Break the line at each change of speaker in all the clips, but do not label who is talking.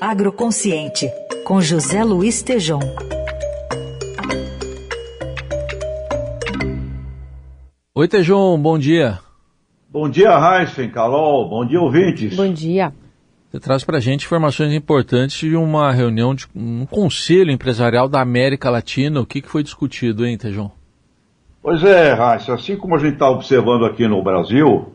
Agroconsciente, com José Luiz Tejom.
Oi, Tejom, bom dia.
Bom dia, Heisen, Carol, bom dia, ouvintes.
Bom dia.
Você traz para a gente informações importantes de uma reunião de um conselho empresarial da América Latina. O que, que foi discutido, hein, Tejão?
Pois é, Heisen, assim como a gente está observando aqui no Brasil,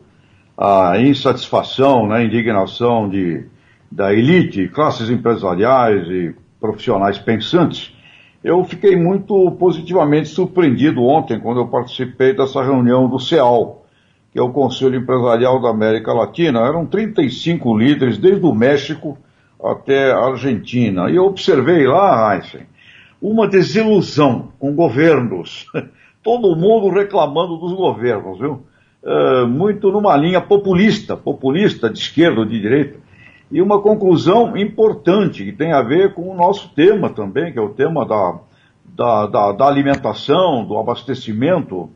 a insatisfação, né, a indignação de, da elite, classes empresariais e profissionais pensantes, eu fiquei muito positivamente surpreendido ontem quando eu participei dessa reunião do CEAL, que é o Conselho Empresarial da América Latina, eram 35 líderes, desde o México até a Argentina. E eu observei lá, Einstein, uma desilusão com governos. Todo mundo reclamando dos governos, viu? Uh, muito numa linha populista, populista de esquerda ou de direita. E uma conclusão importante, que tem a ver com o nosso tema também, que é o tema da, da, da, da alimentação, do abastecimento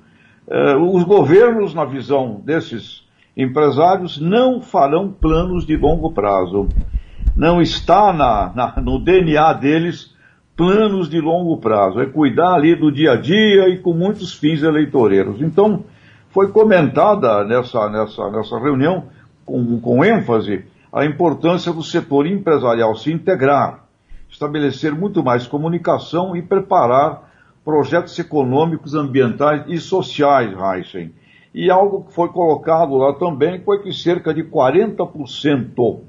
eh, os governos, na visão desses empresários, não farão planos de longo prazo. Não está na, na, no DNA deles planos de longo prazo. É cuidar ali do dia a dia e com muitos fins eleitoreiros. Então, foi comentada nessa, nessa, nessa reunião, com, com ênfase, a importância do setor empresarial se integrar, estabelecer muito mais comunicação e preparar projetos econômicos, ambientais e sociais, Heisen. E algo que foi colocado lá também foi que cerca de 40%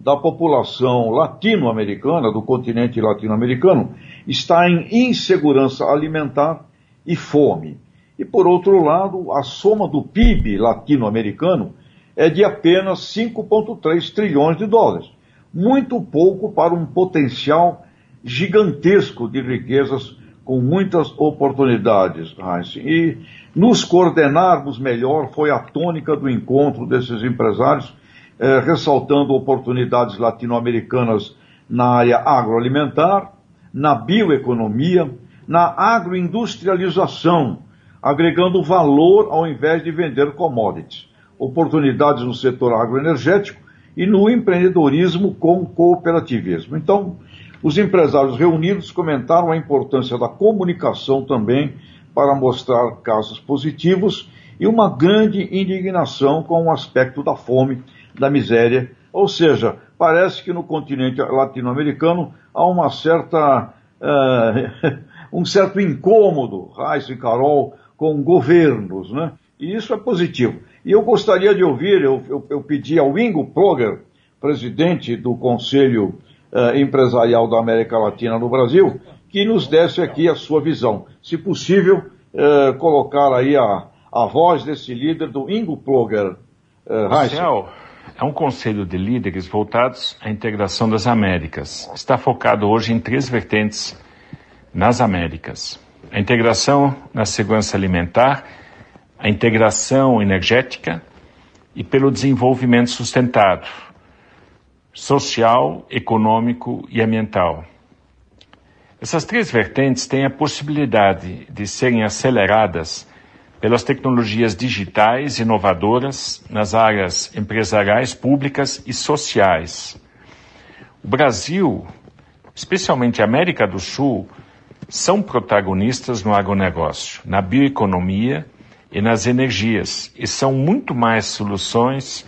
da população latino-americana, do continente latino-americano, está em insegurança alimentar e fome. E por outro lado, a soma do PIB latino-americano é de apenas 5,3 trilhões de dólares. Muito pouco para um potencial gigantesco de riquezas com muitas oportunidades, Heinz. E nos coordenarmos melhor foi a tônica do encontro desses empresários, eh, ressaltando oportunidades latino-americanas na área agroalimentar, na bioeconomia, na agroindustrialização, agregando valor ao invés de vender commodities, oportunidades no setor agroenergético e no empreendedorismo com cooperativismo. Então, os empresários reunidos comentaram a importância da comunicação também para mostrar casos positivos e uma grande indignação com o aspecto da fome, da miséria. Ou seja, parece que no continente latino-americano há uma certa, uh, um certo incômodo, Raiz e Carol, com governos, né? E isso é positivo. E eu gostaria de ouvir, eu, eu, eu pedi ao Ingo Proger, presidente do Conselho uh, empresarial da América Latina no Brasil, que nos desse aqui a sua visão. Se possível, uh, colocar aí a, a voz desse líder do Ingo Ploger.
Uh, é um conselho de líderes voltados à integração das Américas. Está focado hoje em três vertentes nas Américas: a integração na segurança alimentar, a integração energética e pelo desenvolvimento sustentado, social, econômico e ambiental. Essas três vertentes têm a possibilidade de serem aceleradas pelas tecnologias digitais inovadoras nas áreas empresariais, públicas e sociais. O Brasil, especialmente a América do Sul, são protagonistas no agronegócio, na bioeconomia e nas energias, e são muito mais soluções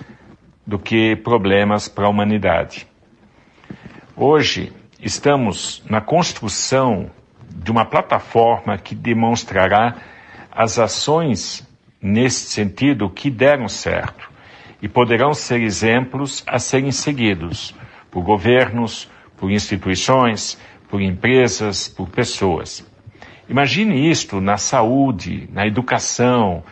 do que problemas para a humanidade. Hoje, estamos na construção de uma plataforma que demonstrará as ações nesse sentido que deram certo e poderão ser exemplos a serem seguidos por governos, por instituições, por empresas, por pessoas. Imagine isto na saúde, na educação,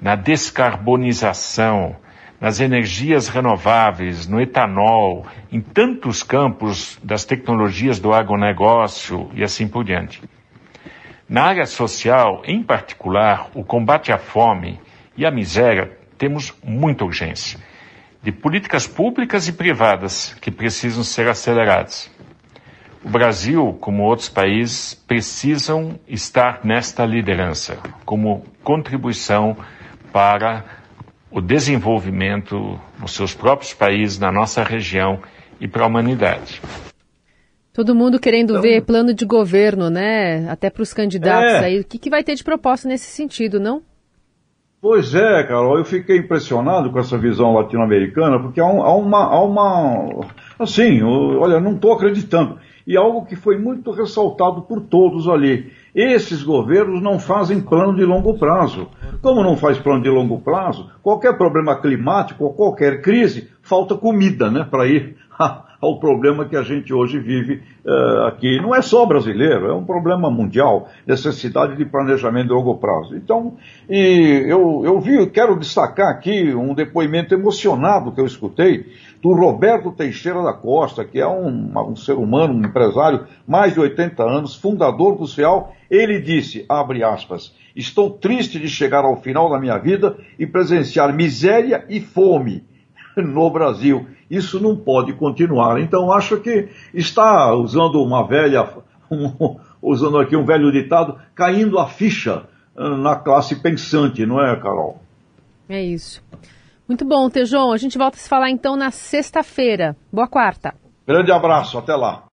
na descarbonização, nas energias renováveis, no etanol, em tantos campos das tecnologias do agronegócio e assim por diante. Na área social, em particular, o combate à fome e à miséria, temos muita urgência de políticas públicas e privadas que precisam ser aceleradas. O Brasil, como outros países, precisam estar nesta liderança como contribuição para o desenvolvimento nos seus próprios países, na nossa região e para a humanidade.
Todo mundo querendo então, ver plano de governo, né? Até para os candidatos é, aí. O que, que vai ter de proposta nesse sentido, não?
Pois é, Carol, eu fiquei impressionado com essa visão latino-americana, porque há, um, há, uma, há uma. Assim, olha, não estou acreditando. E algo que foi muito ressaltado por todos ali. Esses governos não fazem plano de longo prazo. Como não faz plano de longo prazo, qualquer problema climático ou qualquer crise, falta comida, né, para ir ao problema que a gente hoje vive uh, aqui. Não é só brasileiro, é um problema mundial, necessidade de planejamento de longo prazo. Então, eu, eu vi, quero destacar aqui um depoimento emocionado que eu escutei do Roberto Teixeira da Costa, que é um, um ser humano, um empresário, mais de 80 anos, fundador do CEAL. Ele disse, abre aspas, estou triste de chegar ao final da minha vida e presenciar miséria e fome no Brasil. Isso não pode continuar. Então, acho que está usando uma velha, um, usando aqui um velho ditado, caindo a ficha ah, na classe pensante, não é, Carol?
É isso. Muito bom, Tejon. A gente volta a se falar então na sexta-feira. Boa quarta.
Grande abraço, até lá.